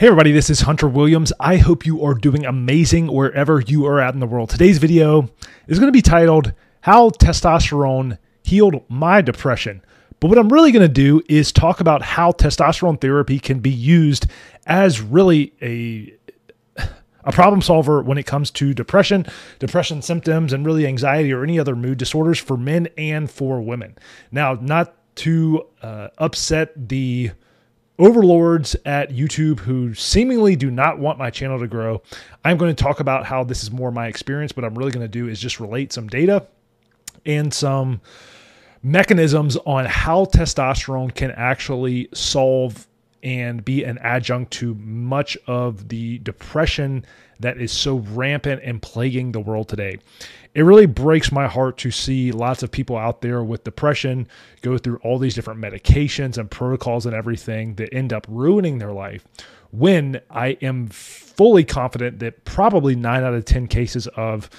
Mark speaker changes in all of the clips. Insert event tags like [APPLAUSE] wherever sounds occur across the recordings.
Speaker 1: Hey everybody, this is Hunter Williams. I hope you are doing amazing wherever you are at in the world. Today's video is going to be titled How Testosterone Healed My Depression. But what I'm really going to do is talk about how testosterone therapy can be used as really a a problem solver when it comes to depression, depression symptoms, and really anxiety or any other mood disorders for men and for women. Now, not to uh, upset the overlords at YouTube who seemingly do not want my channel to grow. I'm going to talk about how this is more my experience. What I'm really going to do is just relate some data and some mechanisms on how testosterone can actually solve and be an adjunct to much of the depression that is so rampant and plaguing the world today. It really breaks my heart to see lots of people out there with depression go through all these different medications and protocols and everything that end up ruining their life. When I am fully confident that probably nine out of 10 cases of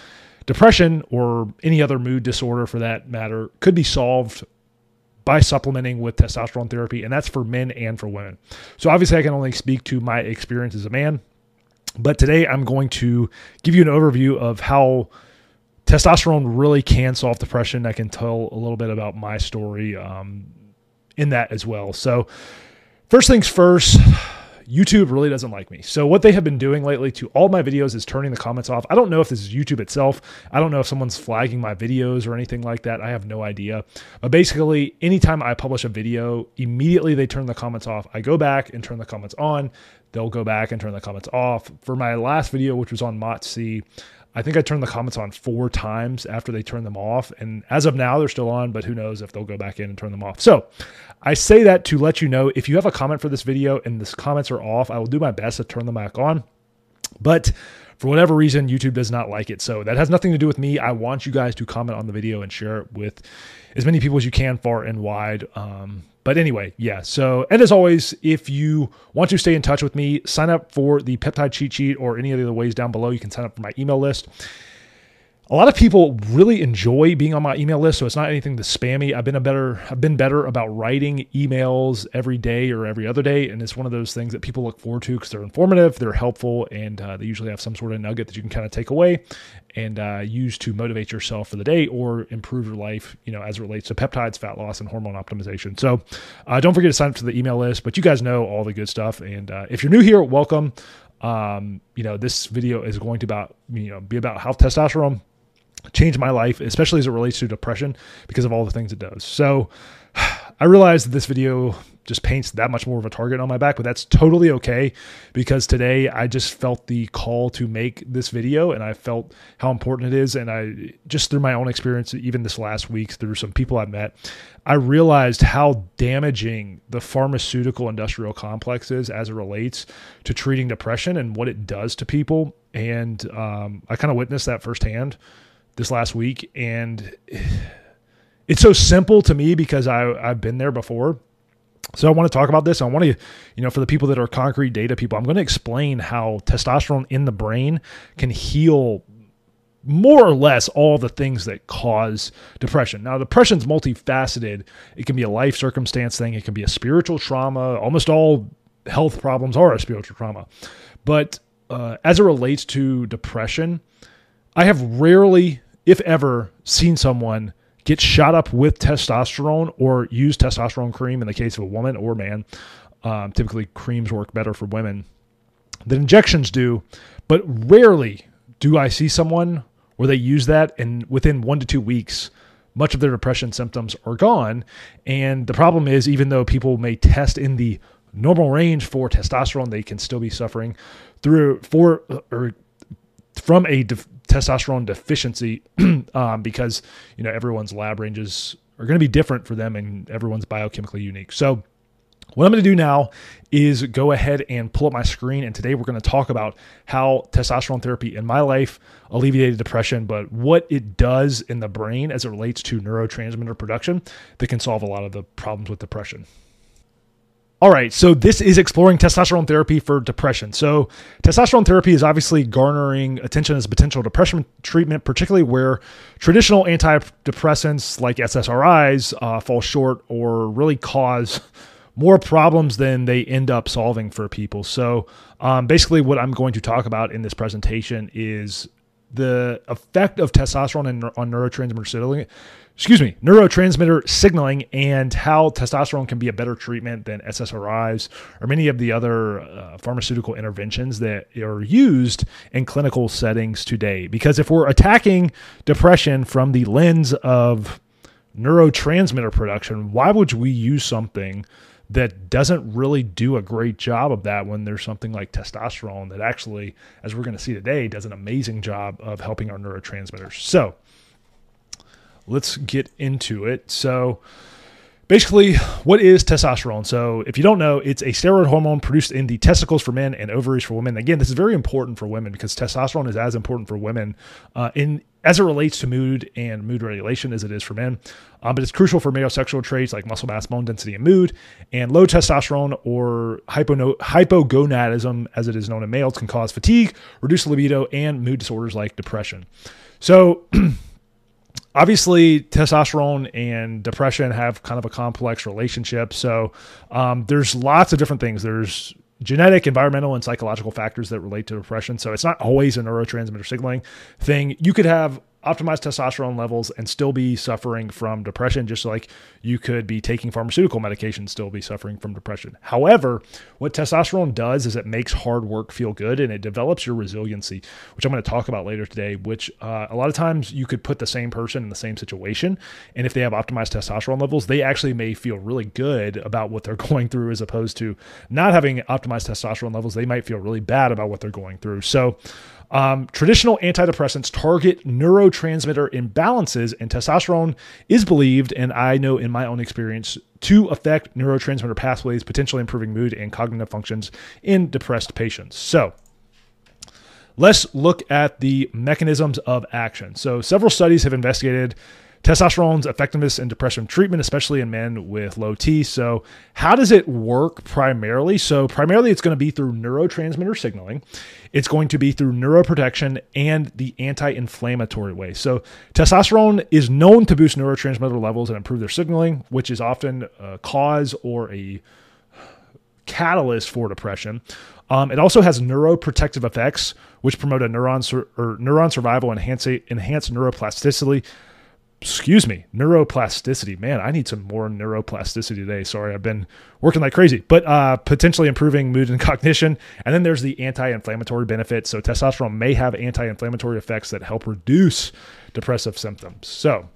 Speaker 1: depression or any other mood disorder for that matter could be solved by supplementing with testosterone therapy, and that's for men and for women. So, obviously, I can only speak to my experience as a man, but today I'm going to give you an overview of how testosterone really can solve depression. I can tell a little bit about my story um, in that as well. So, first things first, YouTube really doesn't like me. So what they have been doing lately to all my videos is turning the comments off. I don't know if this is YouTube itself. I don't know if someone's flagging my videos or anything like that. I have no idea. But basically, anytime I publish a video, immediately they turn the comments off. I go back and turn the comments on. They'll go back and turn the comments off. For my last video, which was on MOTS-c, I think I turned the comments on four times after they turned them off. And as of now, they're still on, but who knows if they'll go back in and turn them off. So I say that to let you know if you have a comment for this video and the comments are off, I will do my best to turn them back on. But for whatever reason, YouTube does not like it. So that has nothing to do with me. I want you guys to comment on the video and share it with as many people as you can, far and wide. Um, but anyway, yeah. So, and as always, if you want to stay in touch with me, sign up for the peptide cheat sheet or any of the other ways down below. You can sign up for my email list a lot of people really enjoy being on my email list, so it's not anything to spammy. I've been a better I've been better about writing emails every day or every other day, and it's one of those things that people look forward to because they're informative, they're helpful, and uh, they usually have some sort of nugget that you can kind of take away and uh, use to motivate yourself for the day or improve your life. You know, as it relates to peptides, fat loss, and hormone optimization. So uh, don't forget to sign up to the email list. But you guys know all the good stuff, and uh, if you're new here, welcome. Um, you know, this video is going to about you know be about health testosterone changed my life, especially as it relates to depression because of all the things it does. So [SIGHS] I realize that this video just paints that much more of a target on my back, but that's totally okay because today I just felt the call to make this video and I felt how important it is. And I just through my own experience, even this last week, through some people I met, I realized how damaging the pharmaceutical industrial complex is as it relates to treating depression and what it does to people. And um, I kind of witnessed that firsthand this last week, and it's so simple to me because I I've been there before. So I want to talk about this. I want to, you know, for the people that are concrete data people, I'm going to explain how testosterone in the brain can heal more or less all the things that cause depression. Now, depression's multifaceted. It can be a life circumstance thing, it can be a spiritual trauma. Almost all health problems are a spiritual trauma. But uh, as it relates to depression, I have rarely, if ever, seen someone get shot up with testosterone or use testosterone cream in the case of a woman or man. Um, typically, creams work better for women than injections do, but rarely do I see someone where they use that and within one to two weeks, much of their depression symptoms are gone. And the problem is, even though people may test in the normal range for testosterone, they can still be suffering through for or from a de- testosterone deficiency [CLEARS THROAT] um, because you know everyone's lab ranges are going to be different for them and everyone's biochemically unique. So what I'm going to do now is go ahead and pull up my screen. And today we're going to talk about how testosterone therapy in my life alleviated depression, but what it does in the brain as it relates to neurotransmitter production that can solve a lot of the problems with depression. All right, so this is exploring testosterone therapy for depression. So, testosterone therapy is obviously garnering attention as a potential depression treatment, particularly where traditional antidepressants like SSRIs uh, fall short or really cause more problems than they end up solving for people. So, um, basically, what I'm going to talk about in this presentation is the effect of testosterone on neurotransmitter signaling, excuse me, neurotransmitter signaling, and how testosterone can be a better treatment than SSRIs or many of the other uh, pharmaceutical interventions that are used in clinical settings today. Because if we're attacking depression from the lens of neurotransmitter production, why would we use something? that doesn't really do a great job of that when there's something like testosterone that actually, as we're going to see today, does an amazing job of helping our neurotransmitters. So let's get into it. So, basically, what is testosterone? So, if you don't know, it's a steroid hormone produced in the testicles for men and ovaries for women. Again, this is very important for women because testosterone is as important for women uh, in as it relates to mood and mood regulation as it is for men. Um, but it's crucial for male sexual traits like muscle mass, bone density, and mood. And low testosterone or hypogonadism, as it is known in males, can cause fatigue, reduce libido, and mood disorders like depression. So, [CLEARS THROAT] obviously testosterone and depression have kind of a complex relationship so um, there's lots of different things there's genetic, environmental, and psychological factors that relate to depression. So it's not always a neurotransmitter signaling thing. You could have optimized testosterone levels and still be suffering from depression, just like you could be taking pharmaceutical medication, still be suffering from depression. However, what testosterone does is it makes hard work feel good and it develops your resiliency, which I'm going to talk about later today. Which uh, a lot of times you could put the same person in the same situation, and if they have optimized testosterone levels, they actually may feel really good about what they're [LAUGHS] going through as opposed to not having optimized testosterone levels. They might feel really bad about what they're going through. So, um, traditional antidepressants target neurotransmitter imbalances, and testosterone is believed, and I know in my own experience, to affect neurotransmitter pathways, potentially improving mood and cognitive functions in depressed patients. So, let's look at the mechanisms of action. So, several studies have investigated testosterone's effectiveness in depression treatment, especially in men with low T. So, how does it work primarily? So, primarily it's going to be through neurotransmitter signaling, it's going to be through neuroprotection and the anti inflammatory way. So, testosterone is known to boost neurotransmitter levels and improve their signaling, which is often a cause or a catalyst for depression. Um, it also has neuroprotective effects, which promote a neuron sur- or neuron survival enhance, enhance neuroplasticity, excuse me, neuroplasticity. Man, I need some more neuroplasticity today. Sorry, I've been working like crazy, but uh, potentially improving mood and [LAUGHS] cognition. And then there's the anti inflammatory benefits. So, testosterone may have anti inflammatory effects that help reduce depressive symptoms. So,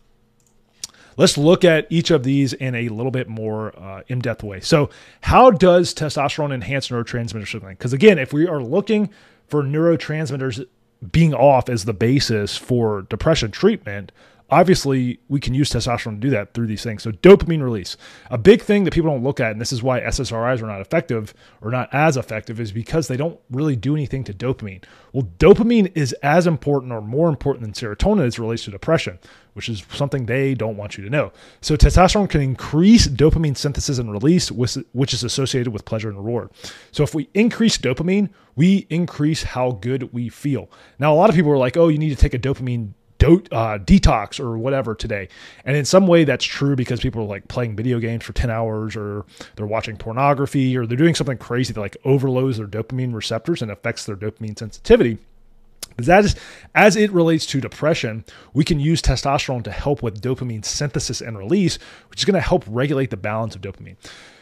Speaker 1: let's look at each of these in a little bit more uh, in depth way. So, how does testosterone enhance neurotransmitter signaling? Because, again, if we are looking for neurotransmitters being off as the basis for depression treatment, obviously we can use testosterone to do that through these things. So dopamine release, a big thing that people don't look at, and this is why SSRIs are not effective or not as effective, is because they don't really do anything to dopamine. Well, dopamine is as important or more important than serotonin as it relates to depression, which is something they don't want you to know. So testosterone can increase dopamine synthesis and release, which is associated with pleasure and reward. So if we increase dopamine, we increase how good we feel. Now, a lot of people are like, oh, you need to take a dopamine do, uh, detox or whatever today. And in some way, that's true because people are like playing video games for 10 hours or they're watching pornography or they're doing something crazy that like overloads their dopamine receptors and affects their dopamine sensitivity. But that is, as it relates to depression, we can use testosterone to help with dopamine synthesis and release, which is going to help regulate the balance of dopamine.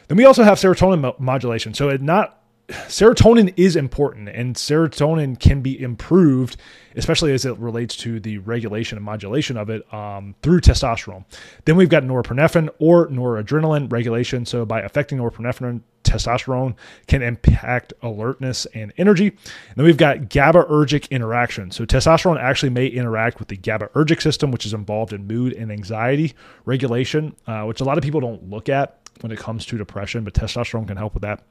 Speaker 1: Then we also have serotonin modulation. So it not serotonin is important and serotonin can be improved especially as it relates to the regulation and modulation of it um, through testosterone. Then we've got norepinephrine or noradrenaline regulation. So by affecting norepinephrine testosterone can impact alertness and energy. And then we've got gabaergic interaction. So testosterone actually may interact with the gabaergic system which is involved in mood and anxiety regulation uh, which a lot of people don't look at when it comes to depression but testosterone can help with that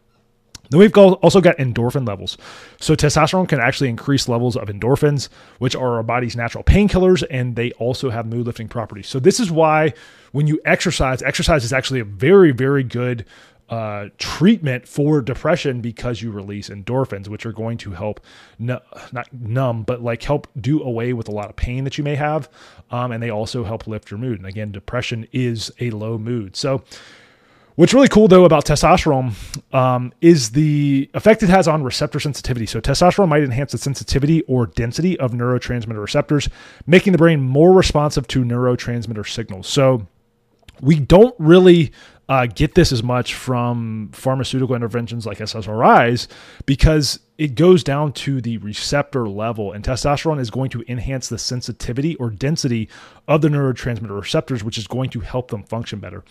Speaker 1: then we've also got endorphin levels. So testosterone can actually increase levels of endorphins, which are our body's natural painkillers, and they also have mood lifting properties. So this is why when you exercise, exercise is actually a very, very good uh, treatment for depression because you release endorphins, which are going to help n- not numb, but like help do away with a lot of pain that you may have, um, and they also help lift your mood. And again, depression is a low mood. So What's really cool though about testosterone um, is the effect it has on receptor sensitivity. So, testosterone might enhance the sensitivity or density of neurotransmitter receptors, making the brain more responsive to neurotransmitter signals. So, we don't really uh, get this as much from pharmaceutical interventions like SSRIs because it goes down to the receptor level, and testosterone is going to enhance the sensitivity or density of the neurotransmitter receptors, which is going to help them function better.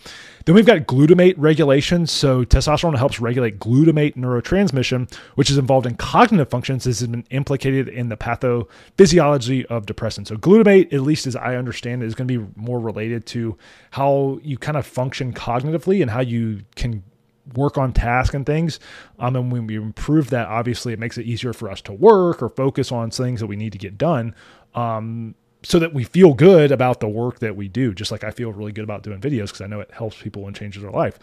Speaker 1: Then we've got glutamate regulation. So, testosterone helps regulate glutamate neurotransmission, which is involved in cognitive functions. This has been implicated in the pathophysiology of depression. So, glutamate, at least as I understand it, is going to be more related to how you kind of function cognitively and how you can work on task and things. Um, and when we improve that, obviously, it makes it easier for us to work or focus on things that we need to get done. Um, so that we feel good about the work that we do, just like I feel really good about doing videos because I know it helps people and changes their life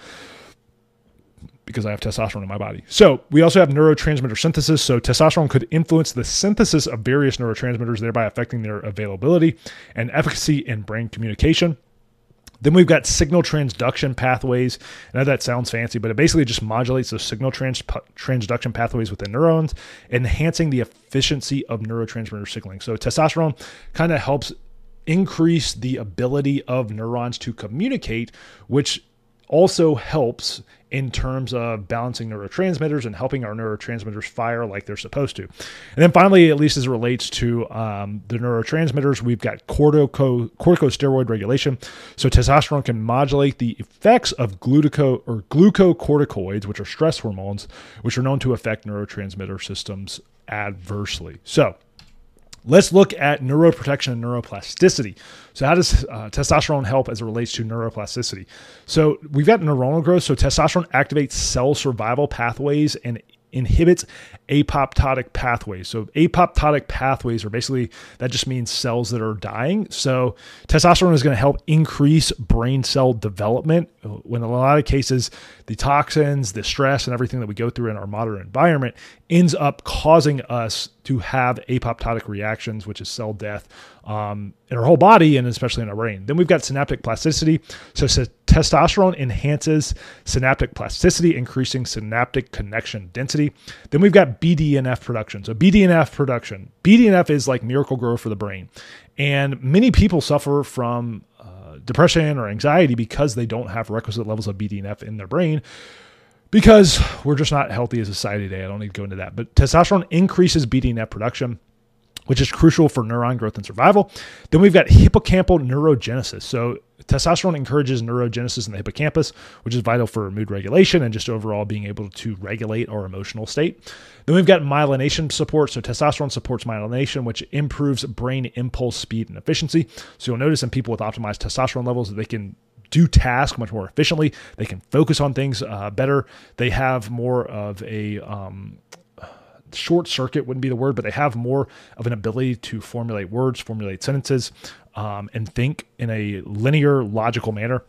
Speaker 1: because I have testosterone in my body. So we also have neurotransmitter synthesis. So testosterone could influence the synthesis of various neurotransmitters, thereby affecting their availability and efficacy in brain communication. Then we've got signal transduction pathways. I know that sounds fancy, but it basically just modulates those signal trans- transduction pathways within neurons, enhancing the efficiency of neurotransmitter signaling. So testosterone kind of helps increase the ability of neurons to communicate, which also helps in terms of balancing neurotransmitters and helping our neurotransmitters fire like they're supposed to. And then finally, at least as it relates to um, the neurotransmitters, we've got cortico, corticosteroid regulation. So testosterone can modulate the effects of gluco or glucocorticoids, which are stress hormones, which are known to affect neurotransmitter systems adversely. So Let's look at neuroprotection and neuroplasticity. So, how does uh, testosterone help as it relates to neuroplasticity? So, we've got neuronal growth. So, testosterone activates cell survival pathways and inhibits apoptotic pathways. So apoptotic pathways are basically that just means cells that are dying. So testosterone is going to help increase brain cell development when in a lot of cases the toxins, the stress and everything that we go through in our modern environment ends up causing us to have apoptotic reactions, which is cell death um, in our whole body and especially in our brain. Then we've got synaptic plasticity. So, so testosterone enhances synaptic plasticity, increasing synaptic connection density. Then we've got BDNF production. So BDNF production, BDNF is like Miracle-Gro for the brain, and many people suffer from uh, depression or anxiety because they don't have requisite levels of BDNF in their brain because we're just not healthy as a society today. I don't need to go into that. But testosterone increases BDNF production, which is crucial for neuron growth and survival. Then we've got hippocampal neurogenesis. So testosterone encourages neurogenesis in the hippocampus, which is vital for mood regulation and just overall being able to regulate our emotional state. Then we've got myelination support. So testosterone supports myelination, which improves brain impulse speed and efficiency. So you'll notice in people with optimized testosterone levels that they can do tasks much more efficiently. They can focus on things uh, better. They have more of a um, short circuit wouldn't be the word, but they have more of an ability to formulate words, formulate sentences, um, and think in a linear, logical manner.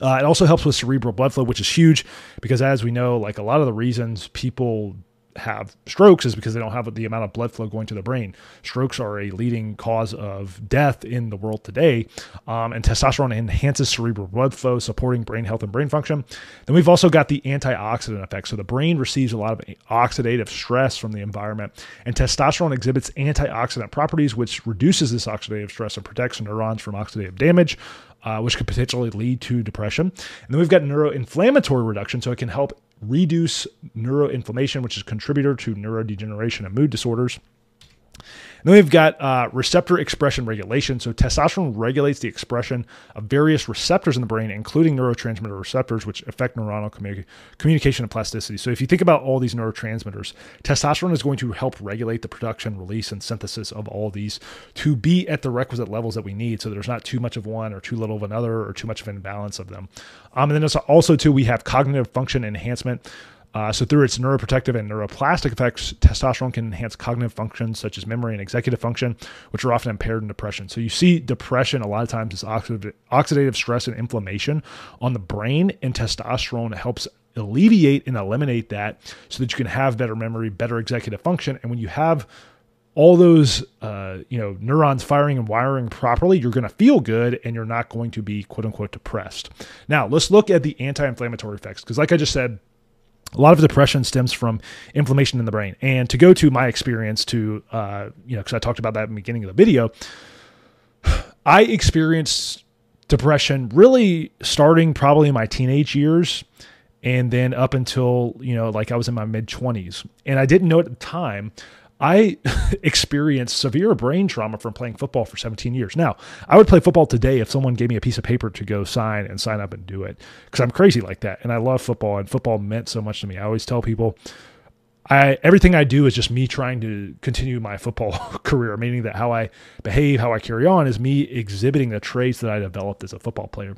Speaker 1: Uh, it also helps with cerebral blood flow, which is huge because, as we know, like a lot of the reasons people have strokes is because they don't have the amount of blood flow going to the brain. Strokes are a leading cause of death in the world today. Um, and testosterone enhances cerebral blood flow, supporting brain health and brain function. Then we've also got the antioxidant effect. So the brain receives a lot of oxidative stress from the environment, and testosterone exhibits antioxidant properties, which reduces this oxidative stress and protects neurons from oxidative damage. Uh, which could potentially lead to depression. And then we've got neuroinflammatory reduction, so it can help reduce neuroinflammation, which is a contributor to neurodegeneration and mood disorders. Then we've got uh, receptor expression regulation. So testosterone regulates the expression of various receptors in the brain, including neurotransmitter receptors, which affect neuronal commu- communication and plasticity. So if you think about all these neurotransmitters, testosterone is going to help regulate the production, release, and synthesis of all these to be at the requisite levels that we need. So there's not too much of one or too little of another or too much of an imbalance of them. Um, and then also too, we have cognitive function enhancement. Uh, so, through its neuroprotective and neuroplastic effects, testosterone can enhance cognitive functions such as memory and executive function, which are often impaired in depression. So, you see depression a lot of times is oxidative, stress and inflammation on the brain, and testosterone helps alleviate and eliminate that so that you can have better memory, better executive function. And when you have all those uh, you know neurons firing and wiring properly, you're going to feel good and you're not going to be quote unquote depressed. Now let's look at the anti-inflammatory effects because, like I just said, a lot of depression stems from inflammation in the brain. And to go to my experience, to uh, you know, because I talked about that in the beginning of the video, [SIGHS] I experienced depression really starting probably in my teenage years and then up until you know like i was in my mid 20s and i didn't know at the time I [LAUGHS] experienced severe brain trauma from playing football for 17 years. Now, I would play football today if someone gave me a piece of paper to go sign and sign up and do it because I'm crazy like that. And I love football, and football meant so much to me. I always tell people, I everything I do is just me trying to continue my football [LAUGHS] career, meaning that how I behave, how I carry on is me exhibiting the traits that I developed as a football player.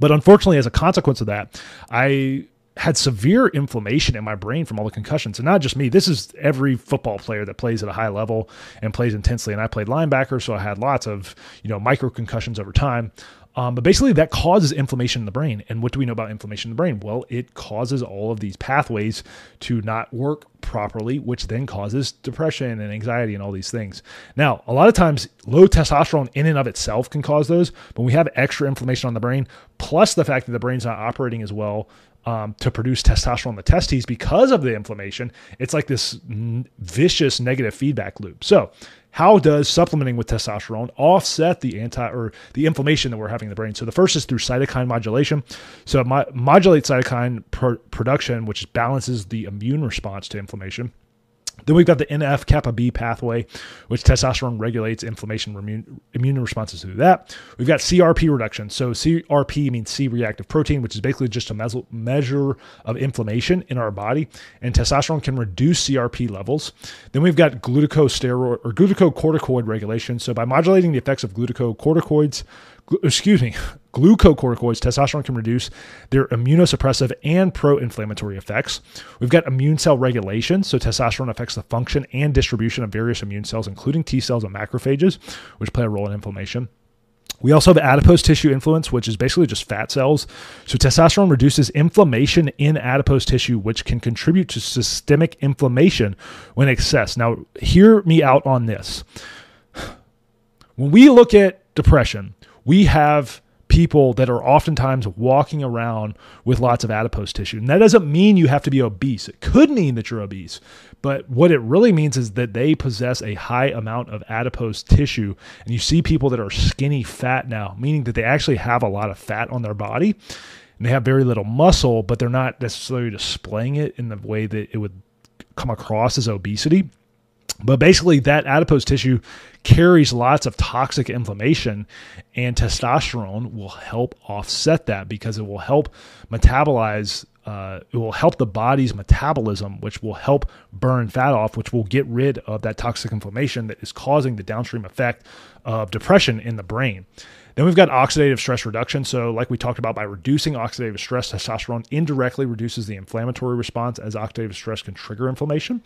Speaker 1: But unfortunately, as a consequence of that, I had severe inflammation in my brain from all the concussions. And not just me, this is every football player that plays at a high level and plays intensely. And I played linebacker, so I had lots of, you know, micro concussions over time. Um, but basically, that causes inflammation in the brain. And what do we know about inflammation in the brain? Well, it causes all of these pathways to not work properly, which then causes depression and anxiety and all these things. Now, a lot of times, low testosterone in and of itself can cause those, but we have extra inflammation on the brain, plus the fact that the brain's not operating as well um, to produce testosterone in the testes because of the inflammation. It's like this n- vicious negative feedback loop. So, how does supplementing with testosterone offset the anti or the inflammation that we're having in the brain? So the first is through cytokine modulation. So it mo- modulates cytokine production, which balances the immune response to inflammation. Then we've got the NF kappa B pathway, which testosterone regulates inflammation immune, immune responses through that. We've got CRP reduction. So CRP means C reactive protein, which is basically just a measure of inflammation in our body. And testosterone can reduce CRP levels. Then we've got glucocorticoid or glucocorticoid regulation. So by modulating the effects of glucocorticoids, excuse me, [LAUGHS] glucocorticoids, testosterone can reduce their immunosuppressive and pro inflammatory effects. We've got immune cell regulation. So, testosterone affects the function and distribution of various immune cells, including T cells and macrophages, which play a role in inflammation. We also have adipose tissue influence, which is basically just fat cells. So, testosterone reduces inflammation in adipose tissue, which can contribute to systemic inflammation when excess. Now, hear me out on this. When we look at depression, we have people that are oftentimes walking around with lots of adipose tissue. And that doesn't mean you have to be obese. It could mean that you're obese, but what it really means is that they possess a high amount of adipose tissue. And you see people that are skinny fat now, meaning that they actually have a lot of fat on their body and they have very little muscle, but they're not necessarily displaying it in the way that it would come across as obesity. But basically, that adipose tissue carries lots of toxic inflammation, and testosterone will help offset that because it will help metabolize. Uh, it will help the body's metabolism, which will help burn fat off, which will get rid of that toxic inflammation that is causing the downstream effect of depression in the brain. Then we've got oxidative stress reduction. So, like we talked about, by reducing oxidative stress, testosterone indirectly reduces the inflammatory response as oxidative stress can trigger inflammation.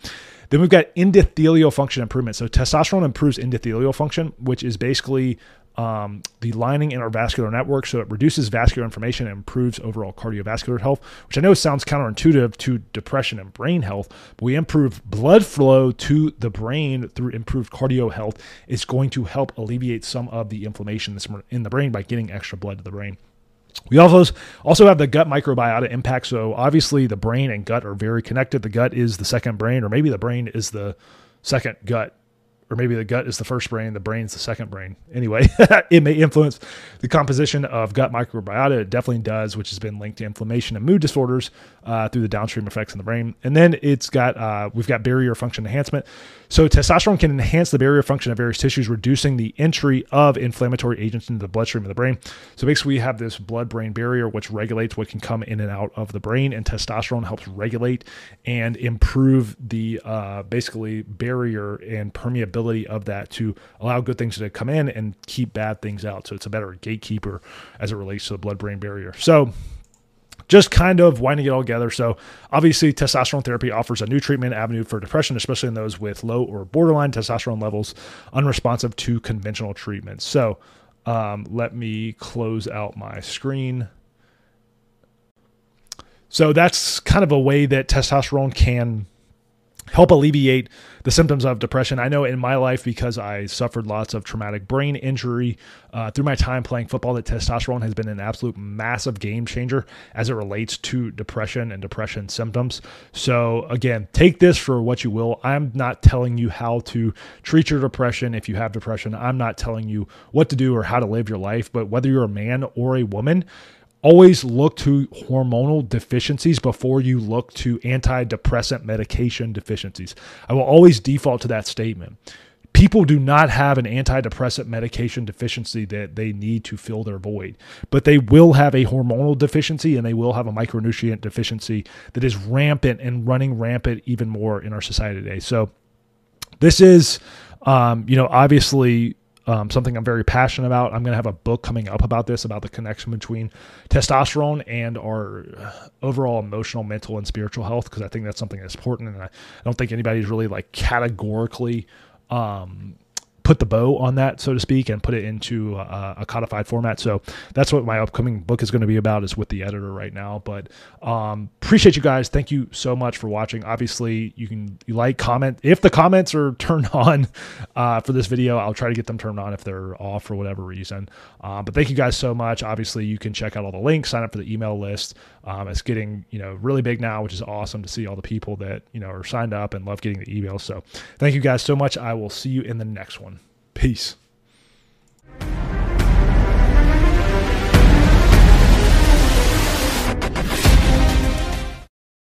Speaker 1: Then we've got endothelial function improvement. So, testosterone improves endothelial function, which is basically um, the lining in our vascular network. So it reduces vascular inflammation and improves overall cardiovascular health, which I know sounds counterintuitive to depression and brain health, but we improve blood flow to the brain through improved cardio health. It's going to help alleviate some of the inflammation that's in the brain by getting extra blood to the brain. We also also have the gut microbiota impact. So obviously the brain and gut are very connected. The gut is the second brain, or maybe the brain is the second gut or maybe the gut is the first brain, the brain's the second brain. Anyway, [LAUGHS] it may influence the composition of gut microbiota. It definitely does, which has been linked to inflammation and mood disorders uh, through the downstream effects in the brain. And then it's got uh, we've got barrier function enhancement. So testosterone can enhance the barrier function of various tissues, reducing the entry of inflammatory agents into the bloodstream of the brain. So basically, we have this blood-brain barrier which regulates what can come in and out of the brain, and testosterone helps regulate and improve the uh, basically barrier and permeability of that to allow good things to come in and keep bad things out. So it's a better gatekeeper as it relates to the blood-brain barrier. So just kind of winding it all together. So, obviously, testosterone therapy offers a new treatment avenue for depression, especially in those with low or borderline testosterone levels, unresponsive to conventional treatments. So, um, let me close out my screen. So, that's kind of a way that testosterone can help alleviate the symptoms of depression. I know in my life, because I suffered lots of traumatic brain injury uh, through my time playing football, that testosterone has been an absolute massive game changer as it relates to depression and depression symptoms. So, again, take this for what you will. I'm not telling you how to treat your depression if you have depression. I'm not telling you what to do or how to live your life, but whether you're a man or a woman, always look to hormonal deficiencies before you look to antidepressant medication deficiencies. I will always default to that statement. People do not have an antidepressant medication deficiency that they need to fill their void, but they will have a hormonal deficiency and they will have a micronutrient deficiency that is rampant and running rampant even more in our society today. So, this is, um, you know, obviously um, something I'm very passionate about. I'm going to have a book coming up about this, about the connection between testosterone and our overall emotional, mental, and spiritual health, because I think that's something that's important. And I, I don't think anybody's really like categorically um, put the bow on that, so to speak, and put it into a, a, codified format. So that's what my upcoming book is going to be about, is with the editor right now. But um, appreciate you guys. Thank you so much for watching. Obviously, you can like, comment. If the comments are [LAUGHS] turned on uh, for this video, I'll try to get them turned on if they're off for whatever reason. Uh, but thank you guys so much. Obviously, you can check out all the links, sign up for the email list. Um, it's getting you know really big now, which is awesome to see all the people that you know are signed up and love getting the emails. So thank you guys so much. I will see you in the next one. Peace.